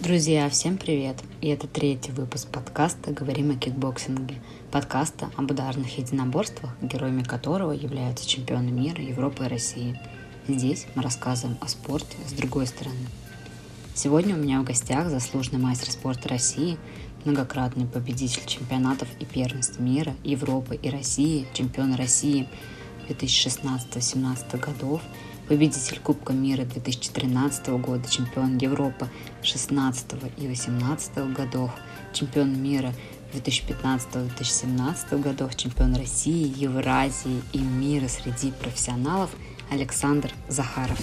Друзья, всем привет! И это третий выпуск подкаста «Говорим о кикбоксинге», подкаста об ударных единоборствах, героями которого являются чемпионы мира, Европы и России. Здесь мы рассказываем о спорте с другой стороны. Сегодня у меня в гостях заслуженный мастер спорта России, многократный победитель чемпионатов и первенств мира, Европы и России, чемпион России 2016-17 годов – победитель Кубка мира 2013 года, чемпион Европы 16 и 18 годов, чемпион мира 2015-2017 годов, чемпион России, Евразии и мира среди профессионалов Александр Захаров.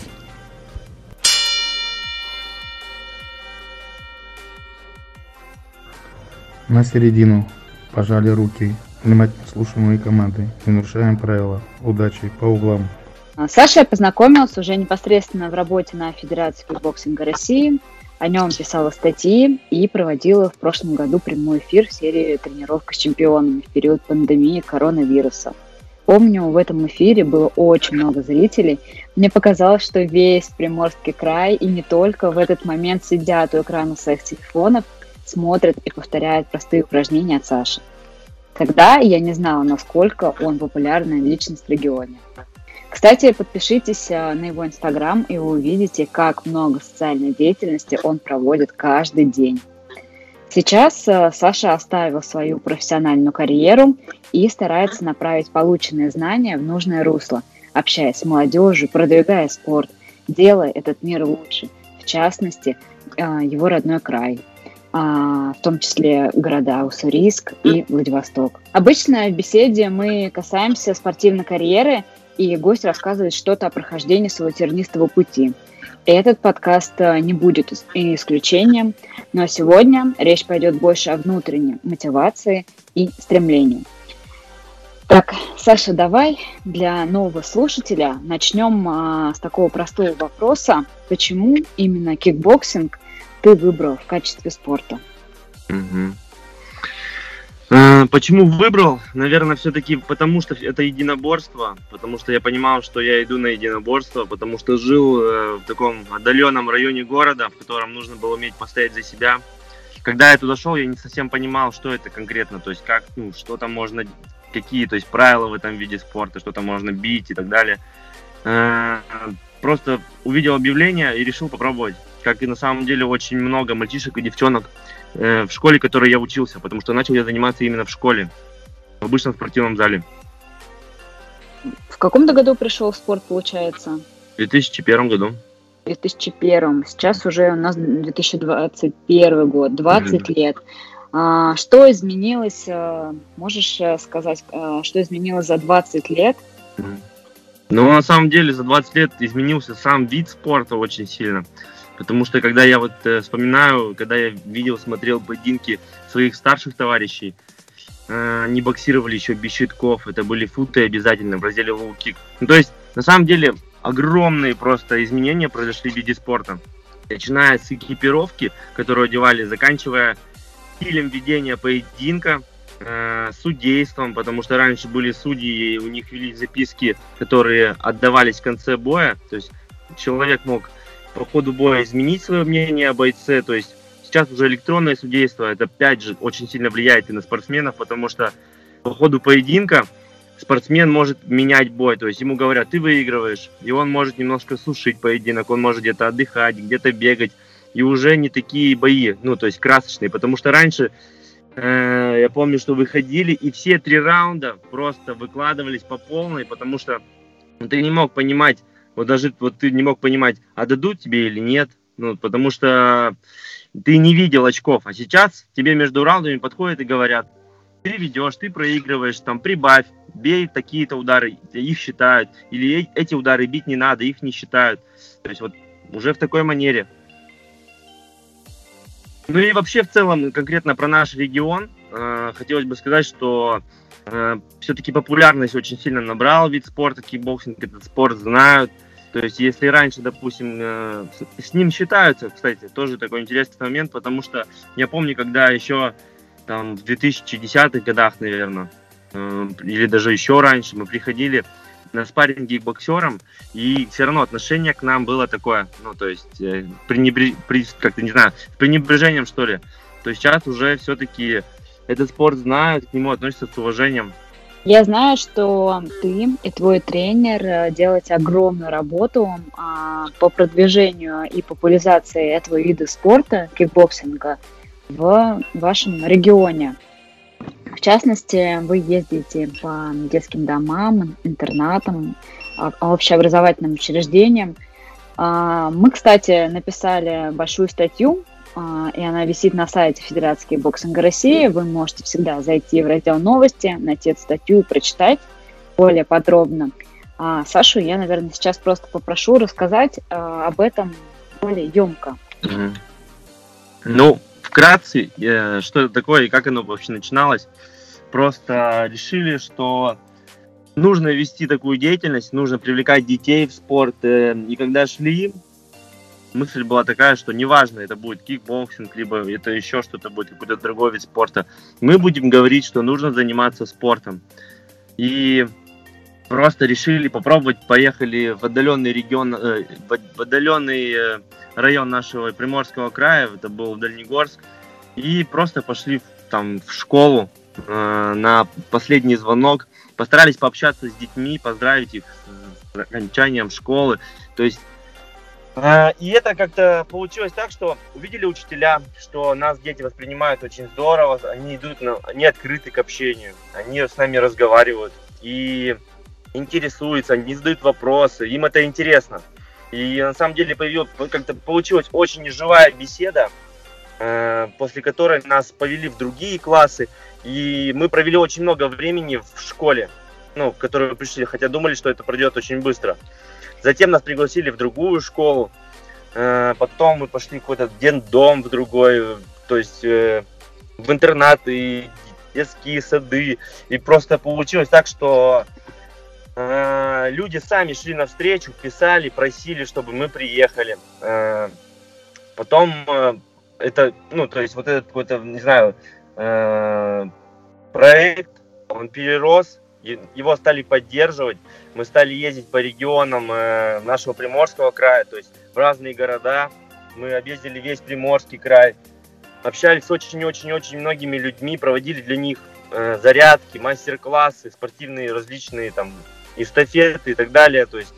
На середину пожали руки, внимательно слушаем мои команды, не нарушаем правила. Удачи по углам. А, с Сашей я познакомилась уже непосредственно в работе на Федерации кикбоксинга России. О нем писала статьи и проводила в прошлом году прямой эфир в серии «Тренировка с чемпионами» в период пандемии коронавируса. Помню, в этом эфире было очень много зрителей. Мне показалось, что весь Приморский край и не только в этот момент сидят у экрана своих телефонов, смотрят и повторяют простые упражнения от Саши. Тогда я не знала, насколько он популярная личность в регионе. Кстати, подпишитесь э, на его инстаграм, и вы увидите, как много социальной деятельности он проводит каждый день. Сейчас э, Саша оставил свою профессиональную карьеру и старается направить полученные знания в нужное русло, общаясь с молодежью, продвигая спорт, делая этот мир лучше, в частности, э, его родной край, а, в том числе города Уссурийск и Владивосток. Обычно в беседе мы касаемся спортивной карьеры – и гость рассказывает что-то о прохождении своего тернистого пути. Этот подкаст э, не будет исключением, но сегодня речь пойдет больше о внутренней мотивации и стремлении. Так, Саша, давай для нового слушателя начнем а, с такого простого вопроса. Почему именно кикбоксинг ты выбрал в качестве спорта? Угу. Э, почему выбрал? Наверное, все-таки потому, что это единоборство, потому что я понимал, что я иду на единоборство, потому что жил э, в таком отдаленном районе города, в котором нужно было уметь постоять за себя. Когда я туда шел, я не совсем понимал, что это конкретно, то есть как, ну, что там можно, какие, то есть правила в этом виде спорта, что там можно бить и так далее. Э, просто увидел объявление и решил попробовать. Как и на самом деле очень много мальчишек и девчонок в школе, в которой я учился, потому что начал я заниматься именно в школе, в обычном спортивном зале. В каком то году пришел в спорт, получается? В 2001 году. В 2001. Сейчас уже у нас 2021 год, 20 mm-hmm. лет. А, что изменилось, э, можешь э, сказать, что изменилось за 20 лет? Ну, на самом деле, за 20 лет изменился сам вид спорта очень сильно. Потому что когда я вот э, вспоминаю, когда я видел, смотрел поединки своих старших товарищей, э, они боксировали еще без щитков, это были футы обязательно в разделе лоу-кик. Ну, то есть, на самом деле, огромные просто изменения произошли в виде спорта. Начиная с экипировки, которую одевали, заканчивая стилем ведения поединка, э, судейством, потому что раньше были судьи, и у них вели записки, которые отдавались в конце боя. То есть человек мог по ходу боя изменить свое мнение о бойце. То есть сейчас уже электронное судейство, это опять же очень сильно влияет и на спортсменов, потому что по ходу поединка спортсмен может менять бой. То есть ему говорят, ты выигрываешь, и он может немножко сушить поединок, он может где-то отдыхать, где-то бегать. И уже не такие бои, ну, то есть красочные. Потому что раньше э, я помню, что выходили, и все три раунда просто выкладывались по полной, потому что ты не мог понимать, вот даже вот ты не мог понимать, а дадут тебе или нет, ну, потому что ты не видел очков, а сейчас тебе между раундами подходят и говорят, ты ведешь, ты проигрываешь, там, прибавь, бей такие-то удары, их считают, или эти удары бить не надо, их не считают. То есть вот уже в такой манере. Ну и вообще в целом, конкретно про наш регион, э, хотелось бы сказать, что э, все-таки популярность очень сильно набрал вид спорта, кикбоксинг, этот спорт знают. То есть, если раньше, допустим, э, с ним считаются, кстати, тоже такой интересный момент, потому что я помню, когда еще там в 2010-х годах, наверное, э, или даже еще раньше мы приходили на спарринги к боксерам, и все равно отношение к нам было такое, ну, то есть, э, пренебре... при... как-то, не знаю, пренебрежением, что ли. То есть сейчас уже все-таки этот спорт знают, к нему относятся с уважением. Я знаю, что ты и твой тренер э, делаете огромную работу а, по продвижению и популяризации этого вида спорта, кикбоксинга, в вашем регионе. В частности, вы ездите по детским домам, интернатам, а, общеобразовательным учреждениям. А, мы, кстати, написали большую статью а, и она висит на сайте Федерации боксинга России. Вы можете всегда зайти в раздел новости, найти эту статью и прочитать более подробно. А Сашу я, наверное, сейчас просто попрошу рассказать а, об этом более емко. Ну, вкратце, э, что это такое и как оно вообще начиналось. Просто решили, что нужно вести такую деятельность, нужно привлекать детей в спорт. Э, и когда шли, мысль была такая, что неважно, это будет кикбоксинг, либо это еще что-то будет, какой-то другой вид спорта. Мы будем говорить, что нужно заниматься спортом. И просто решили попробовать, поехали в отдаленный регион, э, в отдаленный э, район нашего Приморского края, это был Дальнегорск, и просто пошли там в школу э, на последний звонок, постарались пообщаться с детьми, поздравить их с окончанием школы. То есть и это как-то получилось так, что увидели учителя, что нас дети воспринимают очень здорово, они идут, на, они открыты к общению, они с нами разговаривают и интересуются, они задают вопросы, им это интересно. И на самом деле появилась, как-то получилась очень живая беседа, э, после которой нас повели в другие классы, и мы провели очень много времени в школе, ну, в которую пришли, хотя думали, что это пройдет очень быстро. Затем нас пригласили в другую школу. Э, потом мы пошли в какой-то дом в другой, то есть э, в интернат и детские сады. И просто получилось так, что э, люди сами шли навстречу, писали, просили, чтобы мы приехали. Потом это, ну, то есть вот этот какой-то, не знаю, проект, он перерос его стали поддерживать. Мы стали ездить по регионам э, нашего Приморского края, то есть в разные города. Мы объездили весь Приморский край, общались с очень-очень-очень многими людьми, проводили для них э, зарядки, мастер-классы, спортивные различные там эстафеты и так далее. То есть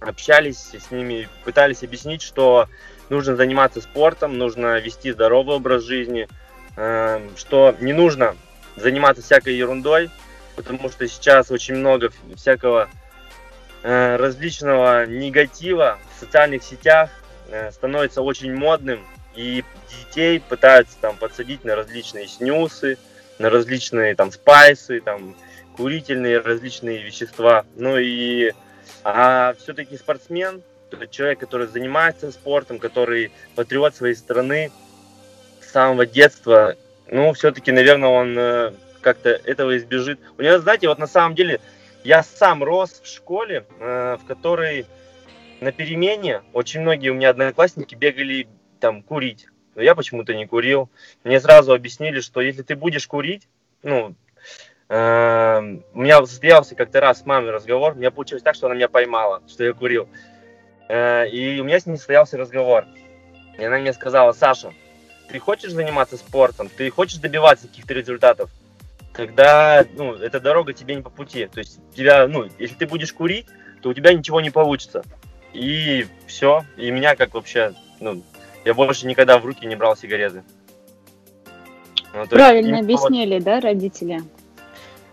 общались с ними, пытались объяснить, что нужно заниматься спортом, нужно вести здоровый образ жизни, э, что не нужно заниматься всякой ерундой, потому что сейчас очень много всякого э, различного негатива в социальных сетях э, становится очень модным, и детей пытаются там подсадить на различные снюсы, на различные там спайсы, там курительные различные вещества. Ну и а все-таки спортсмен, человек, который занимается спортом, который патриот своей страны с самого детства, ну, все-таки, наверное, он э, как-то этого избежит. У него, знаете, вот на самом деле я сам рос в школе, э, в которой на перемене очень многие у меня одноклассники бегали там курить. Но я почему-то не курил. Мне сразу объяснили, что если ты будешь курить, ну, э, у меня состоялся как-то раз с мамой разговор, у меня получилось так, что она меня поймала, что я курил. Э, и у меня с ней состоялся разговор. И она мне сказала, Саша, ты хочешь заниматься спортом, ты хочешь добиваться каких-то результатов, когда ну, эта дорога тебе не по пути. То есть тебя, ну, если ты будешь курить, то у тебя ничего не получится. И все. И меня как вообще, ну, я больше никогда в руки не брал сигареты. Ну, Правильно есть, объяснили, вот... да, родители?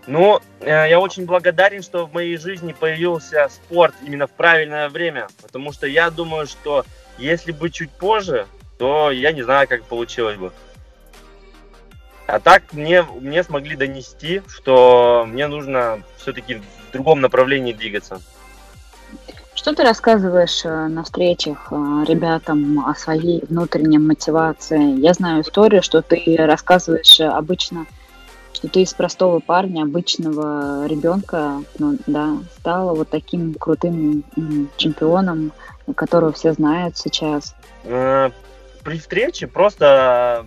Ну, э, я очень благодарен, что в моей жизни появился спорт именно в правильное время, потому что я думаю, что если бы чуть позже, то я не знаю, как получилось бы. А так мне, мне смогли донести, что мне нужно все-таки в другом направлении двигаться. Что ты рассказываешь э, на встречах э, ребятам о своей внутренней мотивации? Я знаю историю, что ты рассказываешь э, обычно, что ты из простого парня, обычного ребенка, ну, да, стала вот таким крутым чемпионом, которого все знают сейчас. При встрече просто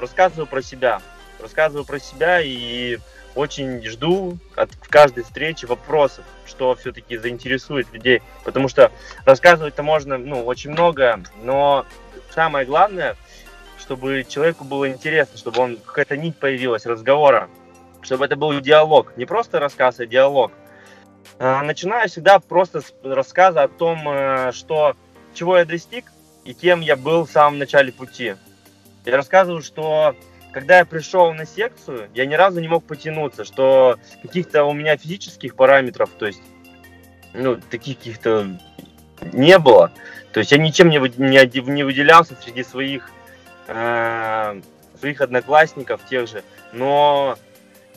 рассказываю про себя. рассказываю про себя и очень жду от каждой встречи вопросов, что все-таки заинтересует людей. Потому что рассказывать-то можно, ну, очень много, но самое главное, чтобы человеку было интересно, чтобы он какая-то нить появилась разговора, чтобы это был диалог, не просто рассказ, а диалог. А, начинаю всегда просто с рассказа о том, э, что, чего я достиг и кем я был в самом начале пути. Я рассказываю, что когда я пришел на секцию, я ни разу не мог потянуться, что каких-то у меня физических параметров, то есть, ну, таких каких-то не было. То есть я ничем не, не, не выделялся среди своих, э, своих одноклассников тех же. Но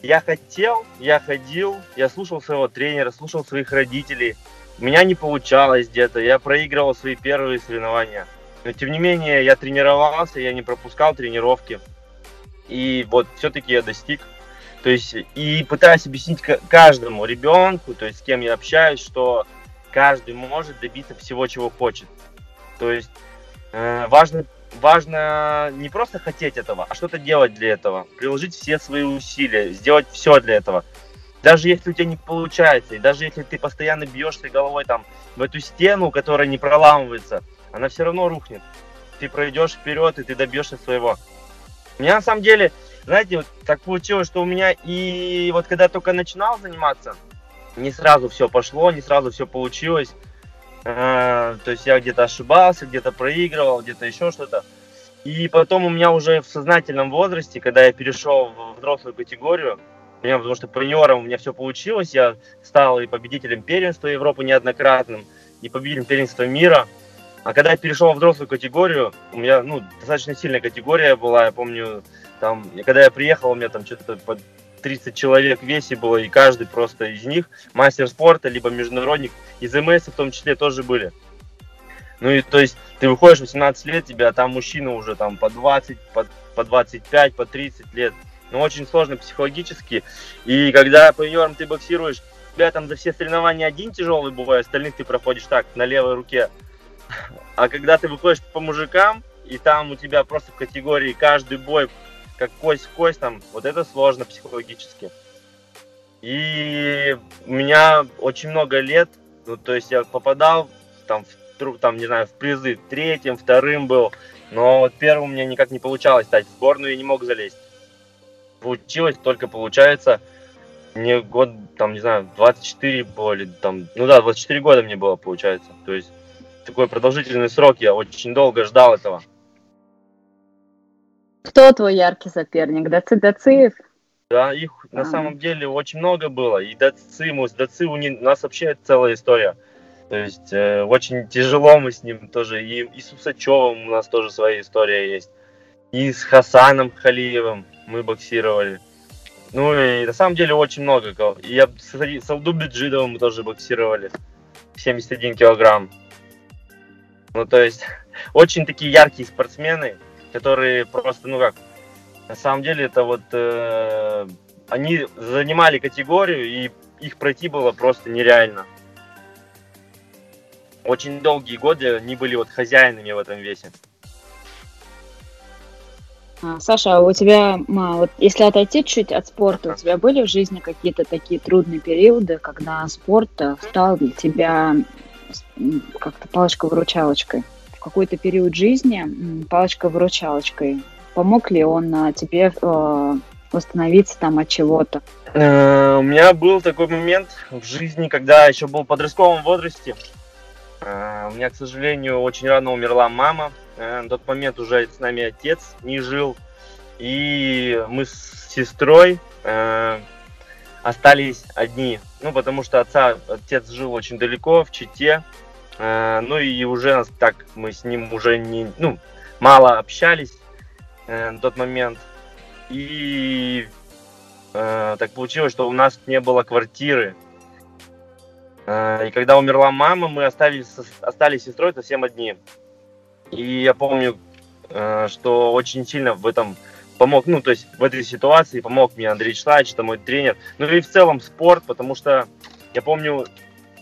я хотел, я ходил, я слушал своего тренера, слушал своих родителей. У меня не получалось где-то, я проигрывал свои первые соревнования. Но тем не менее, я тренировался, я не пропускал тренировки. И вот все-таки я достиг. То есть, и пытаюсь объяснить каждому ребенку, то есть с кем я общаюсь, что каждый может добиться всего, чего хочет. То есть э, важно, важно не просто хотеть этого, а что-то делать для этого, приложить все свои усилия, сделать все для этого. Даже если у тебя не получается, и даже если ты постоянно бьешься головой там в эту стену, которая не проламывается, она все равно рухнет. Ты пройдешь вперед, и ты добьешься своего. У меня на самом деле, знаете, вот так получилось, что у меня и вот когда только начинал заниматься, не сразу все пошло, не сразу все получилось. А, то есть я где-то ошибался, где-то проигрывал, где-то еще что-то. И потом у меня уже в сознательном возрасте, когда я перешел в взрослую категорию, потому что по юниорам у меня все получилось, я стал и победителем первенства Европы неоднократным, и победителем первенства мира – а когда я перешел в взрослую категорию, у меня, ну, достаточно сильная категория была, я помню, там, когда я приехал, у меня там что-то под 30 человек в весе было, и каждый просто из них мастер спорта, либо международник, из МС в том числе тоже были. Ну и то есть ты выходишь 18 лет, тебя там мужчина уже там по 20, по, по 25, по 30 лет. Ну очень сложно психологически. И когда по юниорам ты боксируешь, тебя там за все соревнования один тяжелый бывает, остальных ты проходишь так, на левой руке. А когда ты выходишь по мужикам, и там у тебя просто в категории каждый бой как кость в кость, там, вот это сложно психологически. И у меня очень много лет, ну, то есть я попадал там, в, там, не знаю, в призы третьим, вторым был, но вот первым меня никак не получалось стать. В сборную я не мог залезть. Получилось только, получается, мне год, там, не знаю, 24 было, или там, ну да, 24 года мне было, получается. То есть такой продолжительный срок, я очень долго ждал этого. Кто твой яркий соперник? Даци Дациев? Да, их а. на самом деле очень много было. И Дацимус, Даци у нас вообще целая история. То есть э, очень тяжело мы с ним тоже. И, и с Усачевым у нас тоже своя история есть. И с Хасаном Халиевым мы боксировали. Ну и на самом деле очень много. И я с Алду Биджидовым мы тоже боксировали. 71 килограмм. Ну, то есть, очень такие яркие спортсмены, которые просто, ну как, на самом деле это вот, э, они занимали категорию, и их пройти было просто нереально. Очень долгие годы они были вот хозяинами в этом весе. А, Саша, а у тебя, вот если отойти чуть от спорта, у тебя были в жизни какие-то такие трудные периоды, когда спорт стал для тебя как-то палочкой-выручалочкой. В какой-то период жизни палочкой-выручалочкой. Помог ли он а, тебе э, восстановиться там от чего-то? Э, у меня был такой момент в жизни, когда еще был в подростковом возрасте. Э, у меня, к сожалению, очень рано умерла мама. На тот момент уже с нами отец не жил. И мы с сестрой остались одни. Ну, потому что отца, отец жил очень далеко, в Чите. Э, ну и уже так мы с ним уже не, ну, мало общались э, на тот момент. И э, так получилось, что у нас не было квартиры. Э, и когда умерла мама, мы остались, остались с сестрой совсем одни. И я помню, э, что очень сильно в этом помог, ну, то есть в этой ситуации помог мне Андрей Вячеславович, это мой тренер. Ну и в целом спорт, потому что я помню,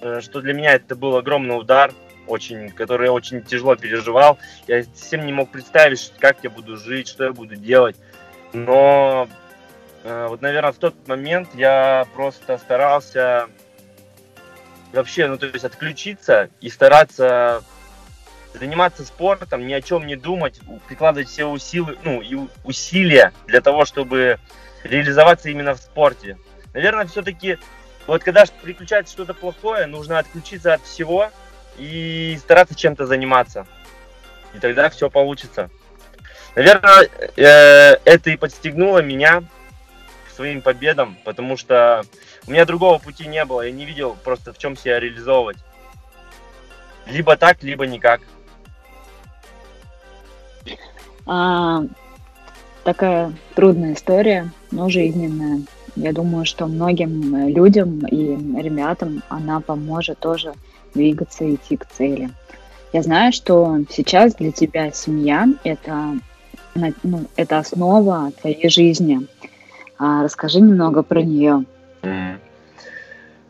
э, что для меня это был огромный удар, очень, который я очень тяжело переживал. Я совсем не мог представить, как я буду жить, что я буду делать. Но э, вот, наверное, в тот момент я просто старался вообще, ну, то есть отключиться и стараться заниматься спортом, ни о чем не думать, прикладывать все усилия, ну, и усилия для того, чтобы реализоваться именно в спорте. Наверное, все-таки, вот когда приключается что-то плохое, нужно отключиться от всего и стараться чем-то заниматься. И тогда все получится. Наверное, э, это и подстегнуло меня к своим победам, потому что у меня другого пути не было. Я не видел просто в чем себя реализовывать. Либо так, либо никак. А, такая трудная история, но жизненная. Я думаю, что многим людям и ребятам она поможет тоже двигаться и идти к цели. Я знаю, что сейчас для тебя семья – это, ну, это основа твоей жизни. А расскажи немного про нее.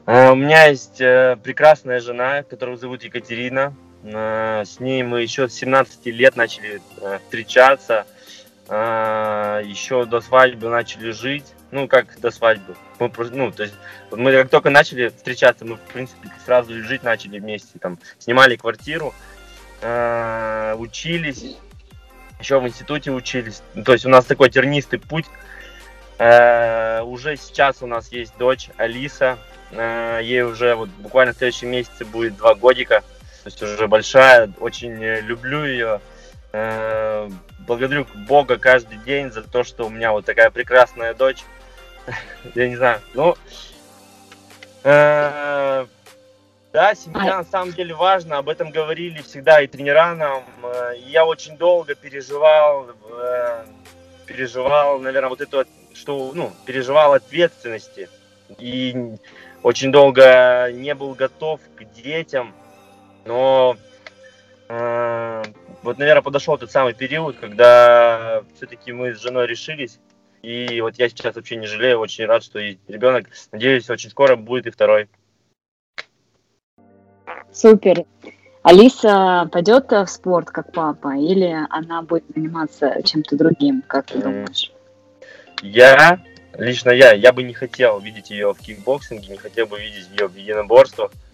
Uh, у меня есть uh, прекрасная жена, которую зовут Екатерина. Uh, с ней мы еще с 17 лет начали встречаться. Еще до свадьбы начали жить. Ну, как до свадьбы. Мы, ну, то есть, мы как только начали встречаться, мы, в принципе, сразу жить начали вместе. Там, снимали квартиру, э, учились, еще в институте учились. То есть, у нас такой тернистый путь. Э, уже сейчас у нас есть дочь Алиса. Э, ей уже вот буквально в следующем месяце будет два годика. То есть, уже большая. Очень люблю ее. Э, благодарю Бога каждый день за то, что у меня вот такая прекрасная дочь. Я не знаю. Ну, э, да, семья на самом деле важна. Об этом говорили всегда и тренера нам. Э, я очень долго переживал, э, переживал, наверное, вот это, что, ну, переживал ответственности. И очень долго не был готов к детям. Но вот, наверное, подошел тот самый период, когда все-таки мы с женой решились и вот я сейчас вообще не жалею, очень рад, что и ребенок, надеюсь, очень скоро будет и второй. Супер. Алиса пойдет в спорт как папа, или она будет заниматься чем-то другим, как ты думаешь? Я, лично я, я бы не хотел видеть ее в кикбоксинге, не хотел бы видеть ее в единоборствах, э,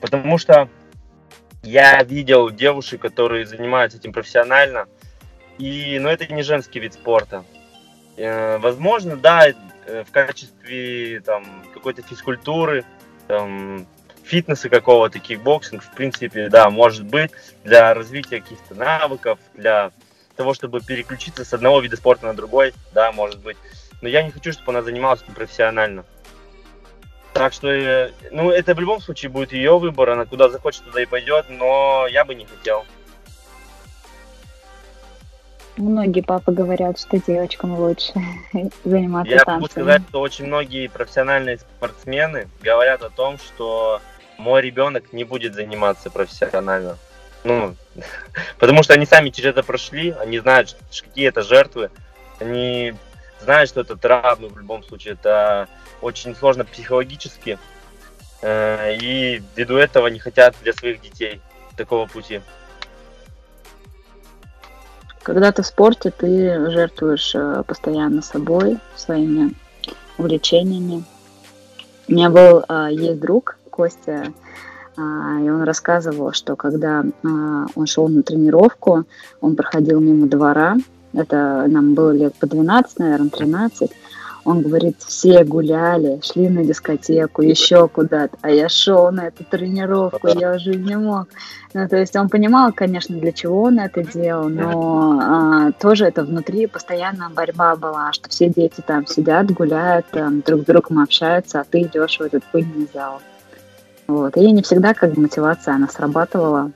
потому что я видел девушек, которые занимаются этим профессионально, и, но ну, это не женский вид спорта. Э, возможно, да, э, в качестве там какой-то физкультуры, там, фитнеса какого-то, кикбоксинг, в принципе, да, может быть, для развития каких-то навыков, для того, чтобы переключиться с одного вида спорта на другой, да, может быть. Но я не хочу, чтобы она занималась профессионально. Так что, э, ну, это в любом случае будет ее выбор, она куда захочет, туда и пойдет, но я бы не хотел. Многие папы говорят, что девочкам лучше заниматься Я танцами. могу сказать, что очень многие профессиональные спортсмены говорят о том, что мой ребенок не будет заниматься профессионально. Ну, потому что они сами через это прошли, они знают, какие это жертвы, они знают, что это травмы в любом случае, это очень сложно психологически, э, и ввиду этого не хотят для своих детей такого пути. Когда ты в спорте, ты жертвуешь э, постоянно собой, своими увлечениями. У меня был, э, есть друг, Костя, и он рассказывал, что когда он шел на тренировку, он проходил мимо двора, это нам было лет по 12, наверное, 13, он говорит, все гуляли, шли на дискотеку, еще куда-то, а я шел на эту тренировку, я уже не мог. Ну, то есть он понимал, конечно, для чего он это делал, но а, тоже это внутри постоянно борьба была, что все дети там сидят, гуляют, там, друг с другом общаются, а ты идешь в этот пыльный зал. Вот. И не всегда как бы мотивация, она срабатывала.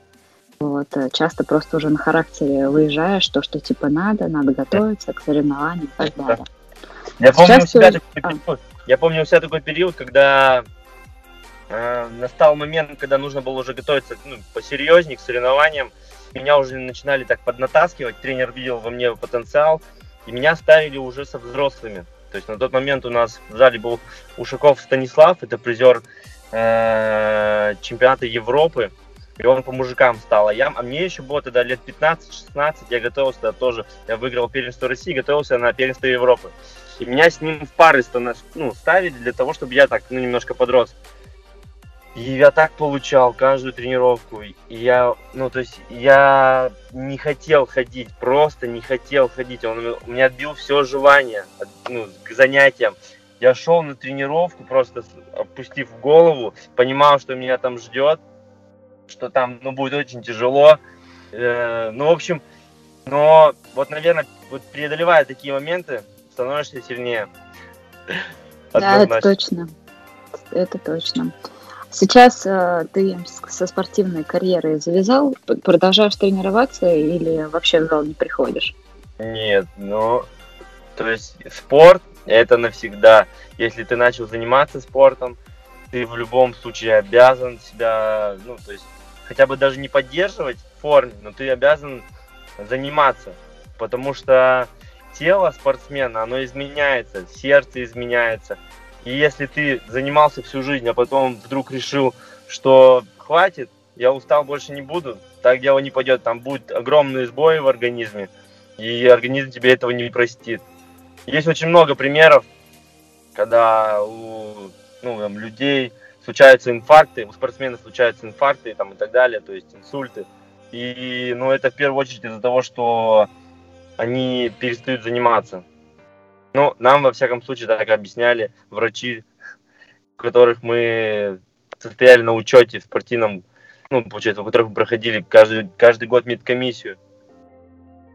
Вот. Часто просто уже на характере выезжаешь, то, что типа надо, надо готовиться к соревнованиям и так далее. Я помню, у себя такой а. период, я помню у себя такой период, когда э, настал момент, когда нужно было уже готовиться ну, посерьезнее к соревнованиям. Меня уже начинали так поднатаскивать, тренер видел во мне потенциал, и меня ставили уже со взрослыми. То есть на тот момент у нас в зале был Ушаков Станислав, это призер э, чемпионата Европы, и он по мужикам стал. А, я, а мне еще было тогда лет 15-16, я готовился тоже, я выиграл первенство России, готовился на первенство Европы. И меня с ним в пары ну, ставили для того, чтобы я так, ну, немножко подрос. И я так получал каждую тренировку. И я, ну, то есть, я не хотел ходить, просто не хотел ходить. Он у меня отбил все желание ну, к занятиям. Я шел на тренировку, просто опустив голову, понимал, что меня там ждет, что там, ну, будет очень тяжело. Э, ну, в общем, но вот, наверное, вот преодолевая такие моменты, становишься сильнее. Да, это точно. Это точно. Сейчас э, ты со спортивной карьерой завязал, продолжаешь тренироваться или вообще в зал не приходишь? Нет, ну, то есть спорт это навсегда. Если ты начал заниматься спортом, ты в любом случае обязан себя, ну, то есть хотя бы даже не поддерживать в форме, но ты обязан заниматься, потому что тело спортсмена, оно изменяется, сердце изменяется, и если ты занимался всю жизнь, а потом вдруг решил, что хватит, я устал, больше не буду, так дело не пойдет. Там будут огромные сбои в организме, и организм тебе этого не простит. Есть очень много примеров, когда у ну, там, людей случаются инфаркты, у спортсменов случаются инфаркты там, и так далее, то есть инсульты. И ну, это в первую очередь из-за того, что они перестают заниматься. Ну, нам, во всяком случае, так объясняли врачи, которых мы состояли на учете в спортивном, ну, получается, у которых мы проходили каждый, каждый год медкомиссию.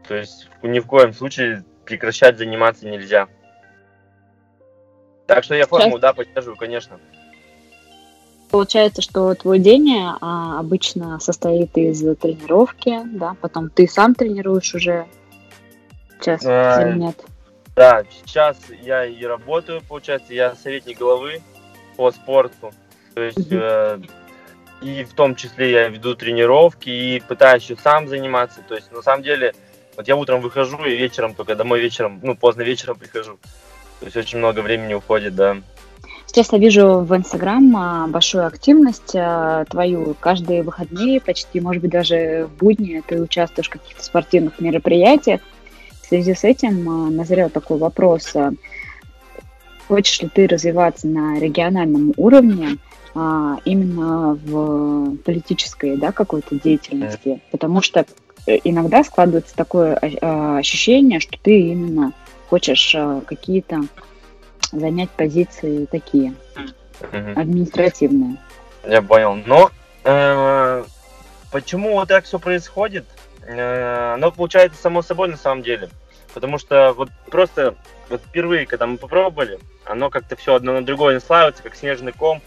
То есть ни в коем случае прекращать заниматься нельзя. Так что я форму, да, поддерживаю, конечно. Получается, что твой день а, обычно состоит из тренировки, да, потом ты сам тренируешь уже сейчас а, или нет? Да, сейчас я и работаю, получается, я советник главы по спорту. То есть, э, и в том числе я веду тренировки и пытаюсь еще сам заниматься. То есть, на самом деле, вот я утром выхожу и вечером только домой вечером, ну, поздно вечером прихожу. То есть, очень много времени уходит, да. Сейчас я вижу в Инстаграм а, большую активность а, твою. Каждые выходные, почти, может быть, даже в будни ты участвуешь в каких-то спортивных мероприятиях связи с этим а, назрел такой вопрос. А, хочешь ли ты развиваться на региональном уровне а, именно в политической да, какой-то деятельности? Потому что э, иногда складывается такое ощущение, что ты именно хочешь какие-то занять позиции такие, административные. Я понял. Но э, почему вот так все происходит? Э, оно получается само собой на самом деле. Потому что вот просто вот впервые, когда мы попробовали, оно как-то все одно на другое наслаивается, как снежный ком.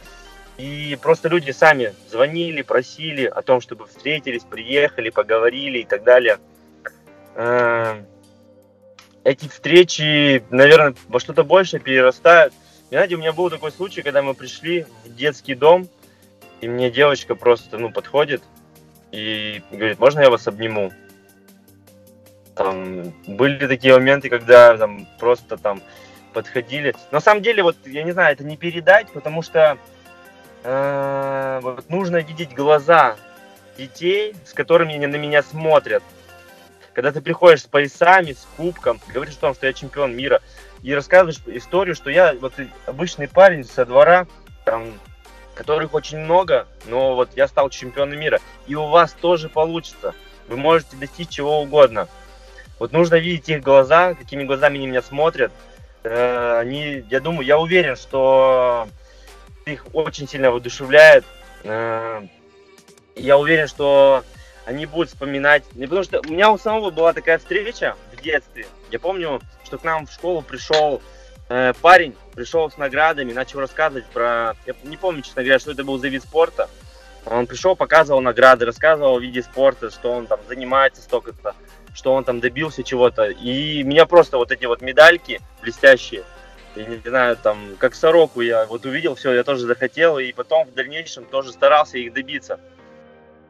И просто люди сами звонили, просили о том, чтобы встретились, приехали, поговорили и так далее. Э, эти встречи, наверное, во что-то большее перерастают. Знаете, у меня был такой случай, когда мы пришли в детский дом, и мне девочка просто, ну, подходит и говорит, можно я вас обниму? Там были такие моменты, когда там просто там подходили. На самом деле, вот я не знаю, это не передать, потому что э, вот нужно видеть глаза детей, с которыми они на меня смотрят. Когда ты приходишь с поясами, с кубком, говоришь о том, что я чемпион мира, и рассказываешь историю, что я вот обычный парень со двора, там, которых очень много, но вот я стал чемпионом мира. И у вас тоже получится. Вы можете достичь чего угодно. Вот нужно видеть их глаза, какими глазами они меня смотрят. Э, они, я думаю, я уверен, что их очень сильно воодушевляет. Э, я уверен, что они будут вспоминать. Потому что у меня у самого была такая встреча в детстве. Я помню, что к нам в школу пришел э, парень, пришел с наградами, начал рассказывать про... Я не помню, честно говоря, что это был за вид спорта. Он пришел, показывал награды, рассказывал о виде спорта, что он там занимается столько-то что он там добился чего-то. И меня просто вот эти вот медальки блестящие, я не знаю, там, как сороку я вот увидел, все, я тоже захотел, и потом в дальнейшем тоже старался их добиться.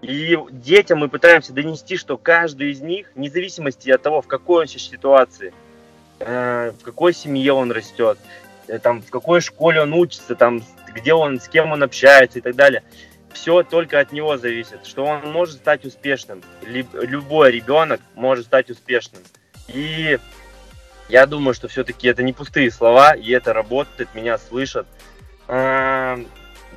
И детям мы пытаемся донести, что каждый из них, вне зависимости от того, в какой он сейчас ситуации, э, в какой семье он растет, э, там, в какой школе он учится, там, где он, с кем он общается и так далее, все только от него зависит, что он может стать успешным. Любой ребенок может стать успешным. И я думаю, что все-таки это не пустые слова, и это работает, меня слышат. Эм,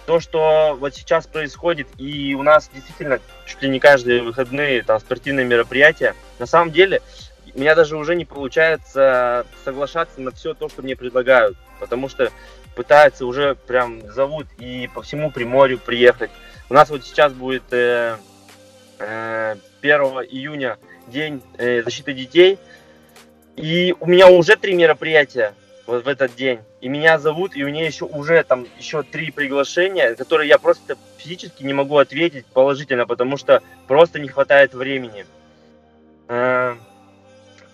то, что вот сейчас происходит, и у нас действительно чуть ли не каждые выходные там спортивные мероприятия, на самом деле у меня даже уже не получается соглашаться на все то, что мне предлагают, потому что пытаются уже прям зовут и по всему Приморью приехать. У нас вот сейчас будет э, э, 1 июня день э, защиты детей, и у меня уже три мероприятия вот в этот день. И меня зовут, и у меня еще уже там еще три приглашения, которые я просто физически не могу ответить положительно, потому что просто не хватает времени. Э,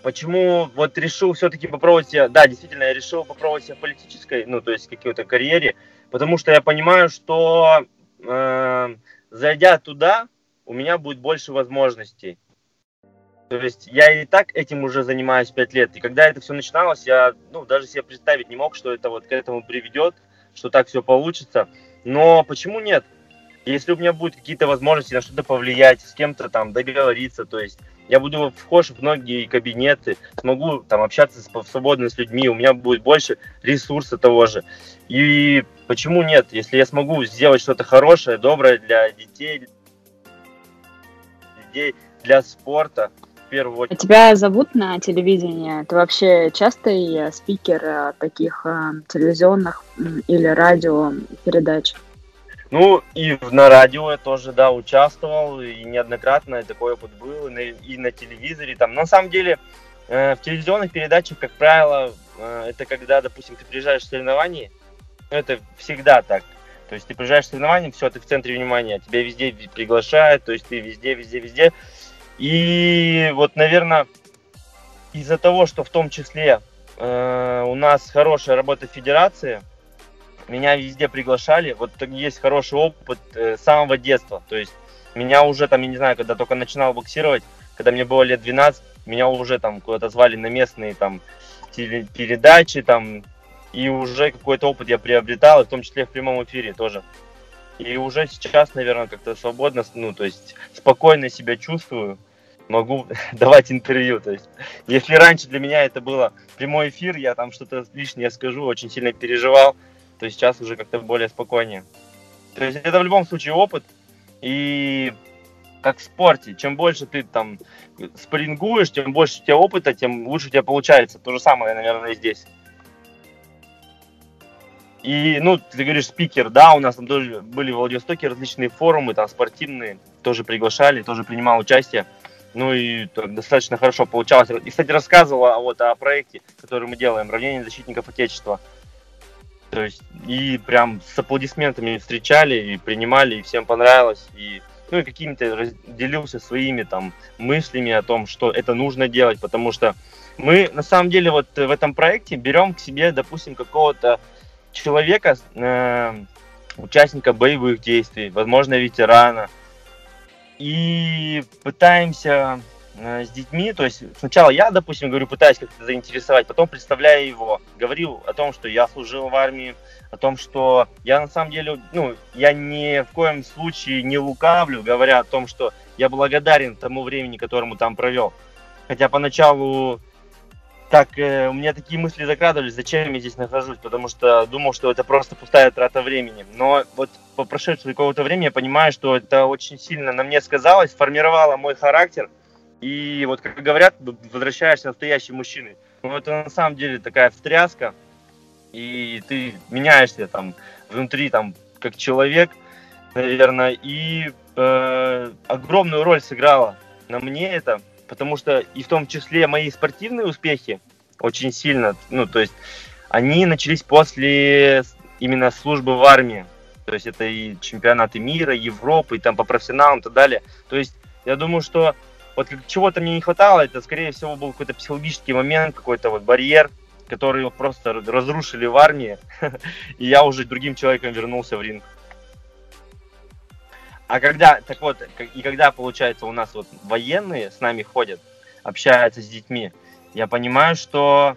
почему вот решил все-таки попробовать себя, да, действительно, я решил попробовать себя в политической, ну, то есть какой-то карьере, потому что я понимаю, что э, зайдя туда, у меня будет больше возможностей. То есть я и так этим уже занимаюсь пять лет. И когда это все начиналось, я ну, даже себе представить не мог, что это вот к этому приведет, что так все получится. Но почему нет? Если у меня будут какие-то возможности на что-то повлиять, с кем-то там договориться, то есть я буду вхож в многие кабинеты, смогу там общаться с, свободно с людьми, у меня будет больше ресурса того же. И почему нет? Если я смогу сделать что-то хорошее, доброе для детей, людей, для спорта, в первую очередь. Тебя зовут на телевидении? Ты вообще частый э, спикер э, таких э, телевизионных или радио передач? Ну, и на радио я тоже, да, участвовал, и неоднократно такой опыт был, и на, и на телевизоре. Там, на самом деле, э, в телевизионных передачах, как правило, э, это когда, допустим, ты приезжаешь в соревнования, это всегда так. То есть ты приезжаешь в соревнования, все, ты в центре внимания, тебя везде приглашают, то есть ты везде, везде, везде. И вот, наверное, из-за того, что в том числе э, у нас хорошая работа федерации, меня везде приглашали. Вот есть хороший опыт э, с самого детства. То есть меня уже там, я не знаю, когда только начинал боксировать, когда мне было лет 12, меня уже там куда-то звали на местные там передачи там, и уже какой-то опыт я приобретал, в том числе в прямом эфире тоже. И уже сейчас, наверное, как-то свободно, ну, то есть спокойно себя чувствую, могу давать интервью. То есть, если раньше для меня это было прямой эфир, я там что-то лишнее скажу, очень сильно переживал, то сейчас уже как-то более спокойнее. То есть это в любом случае опыт, и как в спорте, чем больше ты там спарингуешь, тем больше у тебя опыта, тем лучше у тебя получается. То же самое, наверное, и здесь. И, ну, ты говоришь, спикер, да, у нас там тоже были в Владивостоке различные форумы, там, спортивные, тоже приглашали, тоже принимал участие. Ну и достаточно хорошо получалось. И, кстати, рассказывала вот о проекте, который мы делаем, равнение защитников Отечества. То есть, и прям с аплодисментами встречали, и принимали, и всем понравилось. И, ну и какими-то делился своими там мыслями о том, что это нужно делать, потому что мы на самом деле вот в этом проекте берем к себе, допустим, какого-то человека, э, участника боевых действий, возможно, ветерана, и пытаемся с детьми, то есть сначала я, допустим, говорю, пытаюсь как-то заинтересовать, потом представляю его, говорил о том, что я служил в армии, о том, что я на самом деле, ну, я ни в коем случае не лукавлю, говоря о том, что я благодарен тому времени, которому там провел. Хотя поначалу так, э, у меня такие мысли закрадывались, зачем я здесь нахожусь, потому что думал, что это просто пустая трата времени. Но вот по прошедшему какого-то времени я понимаю, что это очень сильно на мне сказалось, формировало мой характер. И вот, как говорят, возвращаешься настоящий мужчиной. Ну, это на самом деле такая встряска, и ты меняешься там внутри, там, как человек, наверное, и э, огромную роль сыграла на мне это, потому что и в том числе мои спортивные успехи очень сильно, ну, то есть они начались после именно службы в армии. То есть это и чемпионаты мира, Европы, и там по профессионалам и так далее. То есть я думаю, что вот чего-то мне не хватало, это скорее всего был какой-то психологический момент, какой-то вот барьер, который просто разрушили в армии, и я уже другим человеком вернулся в ринг. А когда, так вот, и когда, получается, у нас вот военные с нами ходят, общаются с детьми, я понимаю, что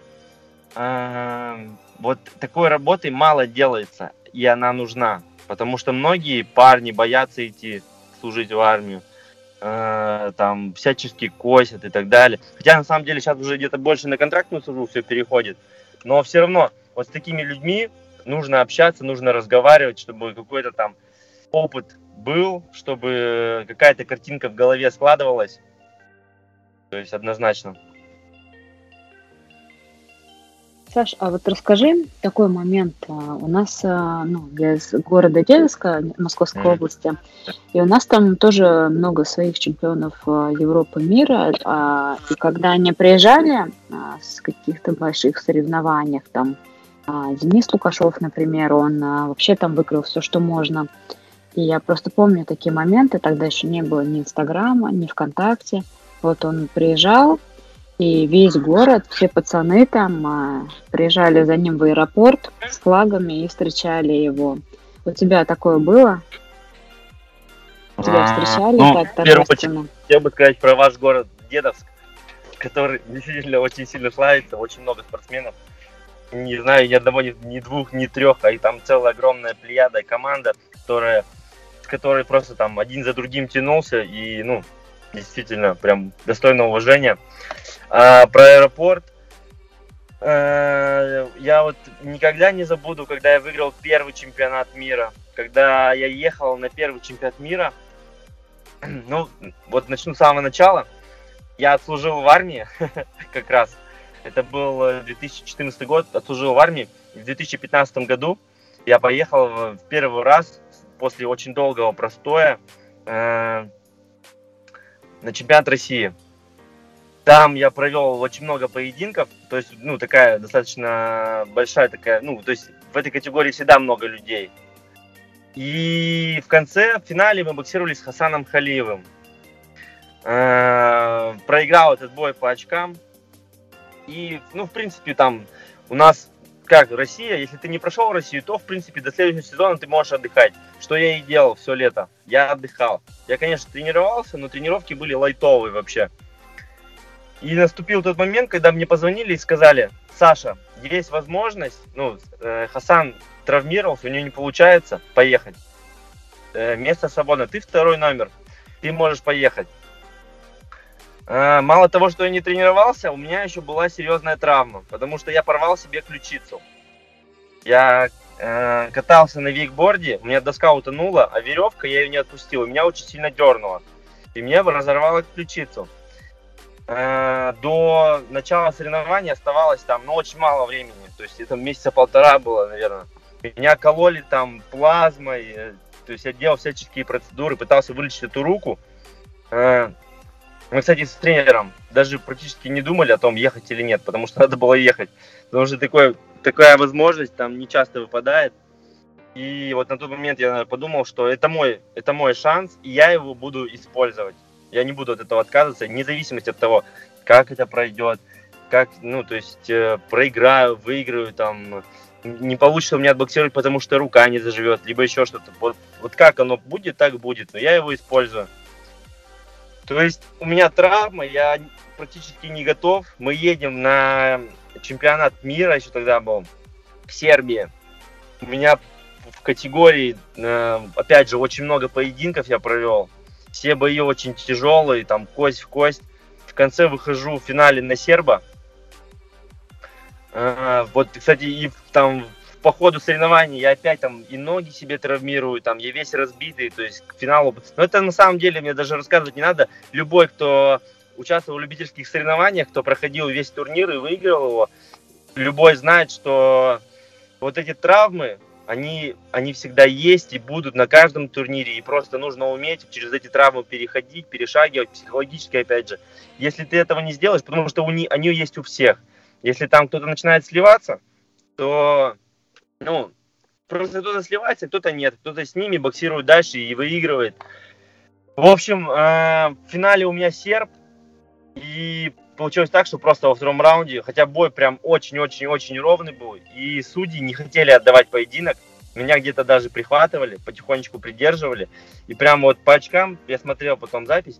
э, вот такой работы мало делается, и она нужна. Потому что многие парни боятся идти служить в армию. Э, там всячески косят и так далее. Хотя на самом деле сейчас уже где-то больше на контрактную службу все переходит. Но все равно вот с такими людьми нужно общаться, нужно разговаривать, чтобы какой-то там опыт был, чтобы какая-то картинка в голове складывалась. То есть однозначно. Саш, а вот расскажи такой момент. А, у нас, а, ну, я из города Дедовска, Московской mm. области, и у нас там тоже много своих чемпионов а, Европы, мира. И когда они приезжали с каких-то больших соревнований, там Денис Лукашов, например, он вообще там выиграл все, что можно. И я просто помню такие моменты, тогда еще не было ни Инстаграма, ни ВКонтакте. Вот он приезжал, и весь город, все пацаны там а, приезжали за ним в аэропорт с флагами и встречали его. У тебя такое было? Тебя а, встречали ну, так торжественно? Хотел бы сказать про ваш город Дедовск, который действительно очень сильно славится, очень много спортсменов. Не знаю ни одного, ни, ни двух, ни трех, а и там целая огромная плеяда, команда, которая, с которой просто там один за другим тянулся, и, ну, действительно, прям достойно уважения. А, про аэропорт. А, я вот никогда не забуду, когда я выиграл первый чемпионат мира. Когда я ехал на первый чемпионат мира. Ну, вот начну с самого начала. Я отслужил в армии как раз. Это был 2014 год, отслужил в армии. В 2015 году я поехал в первый раз после очень долгого простоя э, на чемпионат России. Там я провел очень много поединков, то есть, ну, такая достаточно большая такая, ну, то есть в этой категории всегда много людей. И в конце, в финале мы боксировали с Хасаном Халиевым. Э, проиграл этот бой по очкам. И, ну, в принципе, там у нас, как Россия, если ты не прошел Россию, то, в принципе, до следующего сезона ты можешь отдыхать. Что я и делал все лето. Я отдыхал. Я, конечно, тренировался, но тренировки были лайтовые вообще. И наступил тот момент, когда мне позвонили и сказали, Саша, есть возможность, ну, э, Хасан травмировался, у него не получается поехать. Э, место свободно, ты второй номер, ты можешь поехать. Э, мало того, что я не тренировался, у меня еще была серьезная травма, потому что я порвал себе ключицу. Я э, катался на вейкборде, у меня доска утонула, а веревка я ее не отпустил, и меня очень сильно дернуло. И мне разорвало ключицу. Э, до начала соревнований оставалось там, ну, очень мало времени. То есть это месяца полтора было, наверное. Меня кололи там плазмой, э, то есть я делал всяческие процедуры, пытался вылечить эту руку. Э, мы, кстати, с тренером даже практически не думали о том, ехать или нет, потому что надо было ехать. Потому что такое, такая возможность там не часто выпадает. И вот на тот момент я подумал, что это мой, это мой шанс, и я его буду использовать. Я не буду от этого отказываться, вне зависимости от того, как это пройдет, как, ну, то есть э, проиграю, выиграю, там, не получится у меня отбоксировать, потому что рука не заживет, либо еще что-то. Вот, вот как оно будет, так будет, но я его использую. То есть у меня травма, я практически не готов. Мы едем на чемпионат мира, еще тогда был, в Сербии. У меня в категории, э, опять же, очень много поединков я провел. Все бои очень тяжелые, там кость в кость. В конце выхожу в финале на серба. А, вот, кстати, и там по ходу соревнований я опять там и ноги себе травмирую, там я весь разбитый, то есть к финалу. Но это на самом деле мне даже рассказывать не надо. Любой, кто участвовал в любительских соревнованиях, кто проходил весь турнир и выиграл его, любой знает, что вот эти травмы, они, они всегда есть и будут на каждом турнире, и просто нужно уметь через эти травмы переходить, перешагивать, психологически, опять же. Если ты этого не сделаешь, потому что у них, они есть у всех. Если там кто-то начинает сливаться, то, ну, просто кто-то сливается, кто-то нет, кто-то с ними боксирует дальше и выигрывает. В общем, э, в финале у меня серб, и получилось так, что просто во втором раунде, хотя бой прям очень-очень-очень ровный был, и судьи не хотели отдавать поединок, меня где-то даже прихватывали, потихонечку придерживали, и прям вот по очкам, я смотрел потом запись,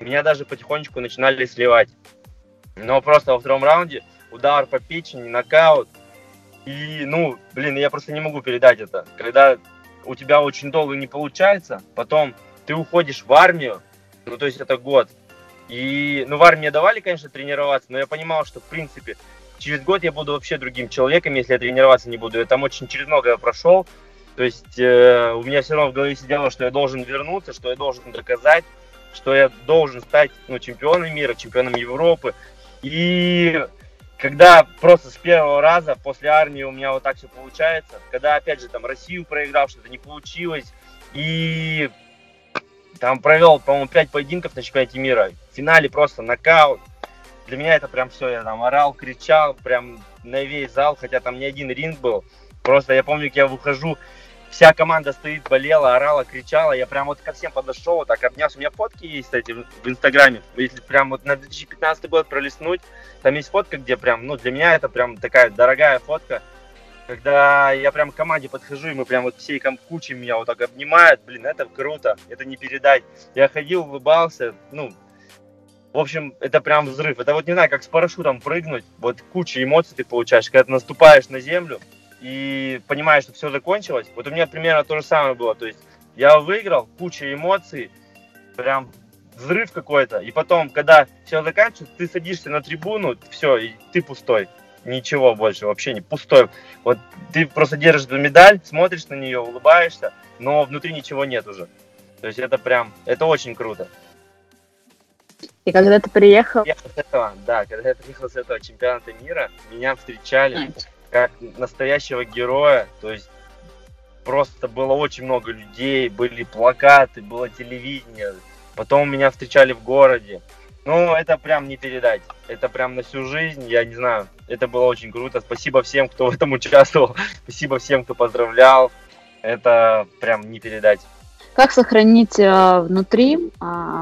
меня даже потихонечку начинали сливать. Но просто во втором раунде удар по печени, нокаут, и, ну, блин, я просто не могу передать это. Когда у тебя очень долго не получается, потом ты уходишь в армию, Ну, то есть это год. И, ну, в армии давали, конечно, тренироваться, но я понимал, что, в принципе, через год я буду вообще другим человеком, если я тренироваться не буду. Я там очень через многое прошел. То есть э, у меня все равно в голове сидело, что я должен вернуться, что я должен доказать, что я должен стать ну, чемпионом мира, чемпионом Европы. И когда просто с первого раза после армии у меня вот так все получается, когда опять же там Россию проиграл, что-то не получилось, и там провел, по-моему, 5 поединков на чемпионате мира, в финале просто нокаут, для меня это прям все, я там орал, кричал, прям на весь зал, хотя там не один ринг был. Просто я помню, как я выхожу, вся команда стоит, болела, орала, кричала. Я прям вот ко всем подошел, вот так обнялся. У меня фотки есть, кстати, в Инстаграме. Если прям вот на 2015 год пролистнуть, там есть фотка, где прям, ну, для меня это прям такая дорогая фотка. Когда я прям к команде подхожу, и мы прям вот всей кучей меня вот так обнимают, блин, это круто, это не передать. Я ходил, улыбался, ну, в общем, это прям взрыв. Это вот не знаю, как с парашютом прыгнуть. Вот куча эмоций ты получаешь, когда ты наступаешь на землю и понимаешь, что все закончилось. Вот у меня примерно то же самое было. То есть я выиграл, куча эмоций, прям взрыв какой-то. И потом, когда все заканчивается, ты садишься на трибуну, все, и ты пустой. Ничего больше, вообще не пустой. Вот ты просто держишь эту медаль, смотришь на нее, улыбаешься, но внутри ничего нет уже. То есть это прям, это очень круто. И когда ты приехал... Я с этого, да, когда я приехал с этого чемпионата мира, меня встречали как настоящего героя, то есть просто было очень много людей, были плакаты, было телевидение, потом меня встречали в городе. Ну, это прям не передать. Это прям на всю жизнь, я не знаю. Это было очень круто. Спасибо всем, кто в этом участвовал. Спасибо всем, кто поздравлял. Это прям не передать. Как сохранить э, внутри э,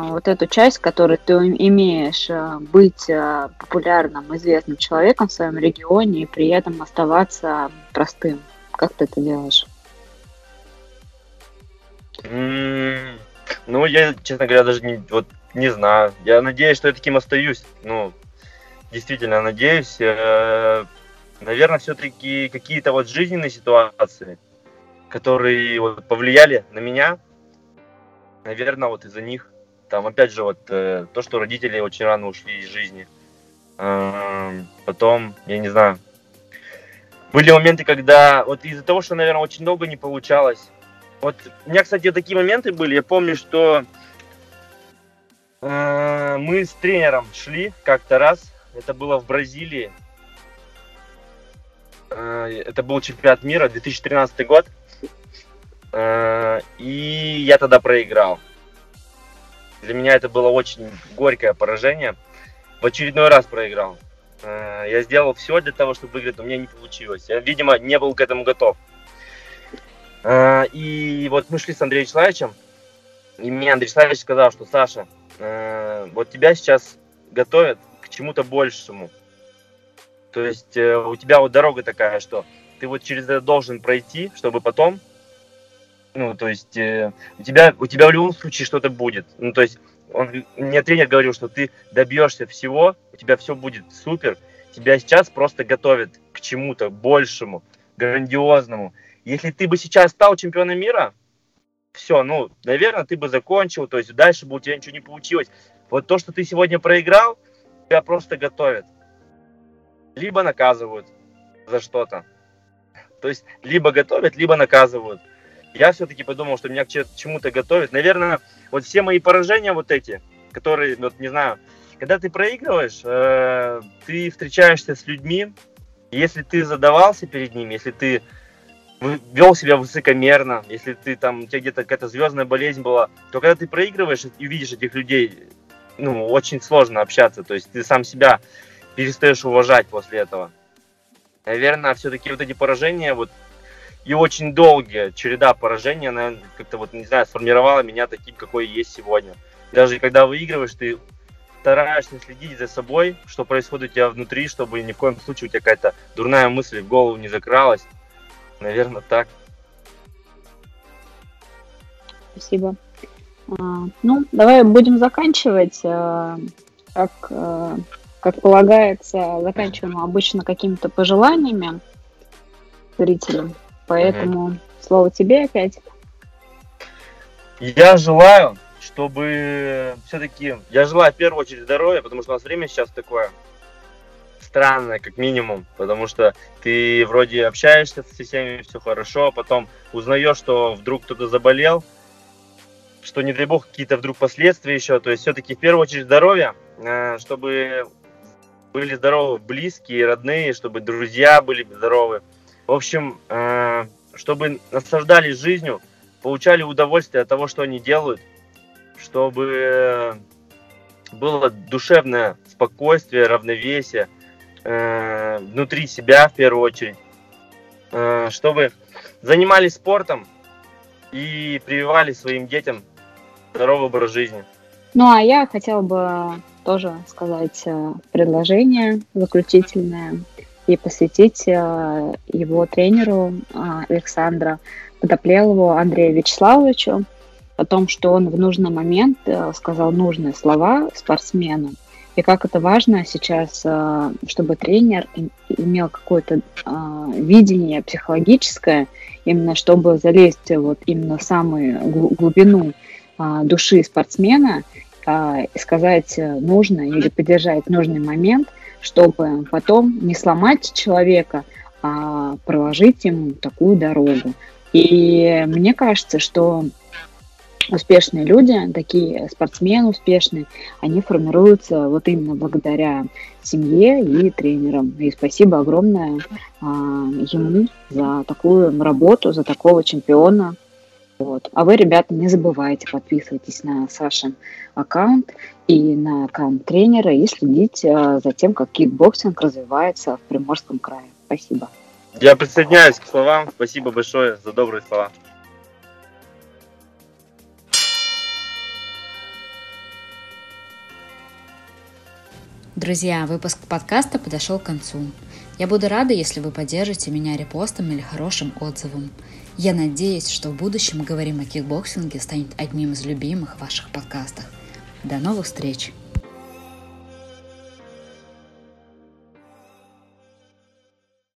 вот эту часть, которую ты имеешь, э, быть э, популярным, известным человеком в своем регионе и при этом оставаться простым? Как ты это делаешь? Mm, ну, я, честно говоря, даже не, вот, не знаю. Я надеюсь, что я таким остаюсь. Ну, действительно надеюсь. Э, наверное, все-таки какие-то вот жизненные ситуации, которые вот повлияли на меня, наверное, вот из-за них. Там, опять же, вот э, то, что родители очень рано ушли из жизни. Э, потом, я не знаю, были моменты, когда вот из-за того, что, наверное, очень долго не получалось. Вот у меня, кстати, такие моменты были. Я помню, что э, мы с тренером шли как-то раз. Это было в Бразилии. Э, это был чемпионат мира, 2013 год. Э, и я тогда проиграл. Для меня это было очень горькое поражение. В очередной раз проиграл. Э, я сделал все для того, чтобы выиграть, но меня не получилось. Я, видимо, не был к этому готов. Э, и вот мы шли с Андреем Вячеславовичем, и мне Андрей Вячеславович сказал, что Саша, вот тебя сейчас готовят к чему-то большему. То есть у тебя вот дорога такая, что ты вот через это должен пройти, чтобы потом ну, то есть э, у, тебя, у тебя в любом случае что-то будет. Ну, то есть он, мне тренер говорил, что ты добьешься всего, у тебя все будет супер. Тебя сейчас просто готовят к чему-то большему, грандиозному. Если ты бы сейчас стал чемпионом мира, все, ну, наверное, ты бы закончил, то есть дальше бы у тебя ничего не получилось. Вот то, что ты сегодня проиграл, тебя просто готовят. Либо наказывают за что-то. То есть либо готовят, либо наказывают я все-таки подумал, что меня к чему-то готовят. Наверное, вот все мои поражения вот эти, которые, вот не знаю, когда ты проигрываешь, э, ты встречаешься с людьми, если ты задавался перед ними, если ты вел себя высокомерно, если ты там, у тебя где-то какая-то звездная болезнь была, то когда ты проигрываешь и видишь этих людей, ну, очень сложно общаться, то есть ты сам себя перестаешь уважать после этого. Наверное, все-таки вот эти поражения, вот и очень долгая череда поражений, она как-то вот, не знаю, сформировала меня таким, какой есть сегодня. Даже когда выигрываешь, ты стараешься следить за собой, что происходит у тебя внутри, чтобы ни в коем случае у тебя какая-то дурная мысль в голову не закралась. Наверное, так. Спасибо. А, ну, давай будем заканчивать. Как, а, как полагается, заканчиваем обычно какими-то пожеланиями зрителям. Поэтому угу. слово тебе опять. Я желаю, чтобы все-таки... Я желаю в первую очередь здоровья, потому что у нас время сейчас такое странное, как минимум, потому что ты вроде общаешься со всеми, все хорошо, а потом узнаешь, что вдруг кто-то заболел, что, не дай бог, какие-то вдруг последствия еще. То есть все-таки в первую очередь здоровье, э, чтобы были здоровы близкие, родные, чтобы друзья были здоровы. В общем, э, чтобы наслаждались жизнью, получали удовольствие от того, что они делают, чтобы было душевное спокойствие, равновесие э, внутри себя в первую очередь, э, чтобы занимались спортом и прививали своим детям здоровый образ жизни. Ну, а я хотела бы тоже сказать э, предложение заключительное и посвятить э, его тренеру э, Александра Подоплелову Андрею Вячеславовичу о том, что он в нужный момент сказал нужные слова спортсмену, и как это важно сейчас, чтобы тренер имел какое-то видение психологическое, именно чтобы залезть вот именно в самую глубину души спортсмена а, сказать э, нужно или поддержать нужный момент, чтобы потом не сломать человека, а проложить ему такую дорогу. И мне кажется, что успешные люди, такие спортсмены успешные, они формируются вот именно благодаря семье и тренерам. И спасибо огромное а, ему за такую работу, за такого чемпиона, вот. А вы, ребята, не забывайте, подписывайтесь на Сашин аккаунт и на аккаунт тренера и следите а, за тем, как кикбоксинг развивается в Приморском крае. Спасибо. Я присоединяюсь к словам. Спасибо большое за добрые слова. Друзья, выпуск подкаста подошел к концу. Я буду рада, если вы поддержите меня репостом или хорошим отзывом. Я надеюсь, что в будущем «Говорим о кикбоксинге» станет одним из любимых ваших подкастов. До новых встреч!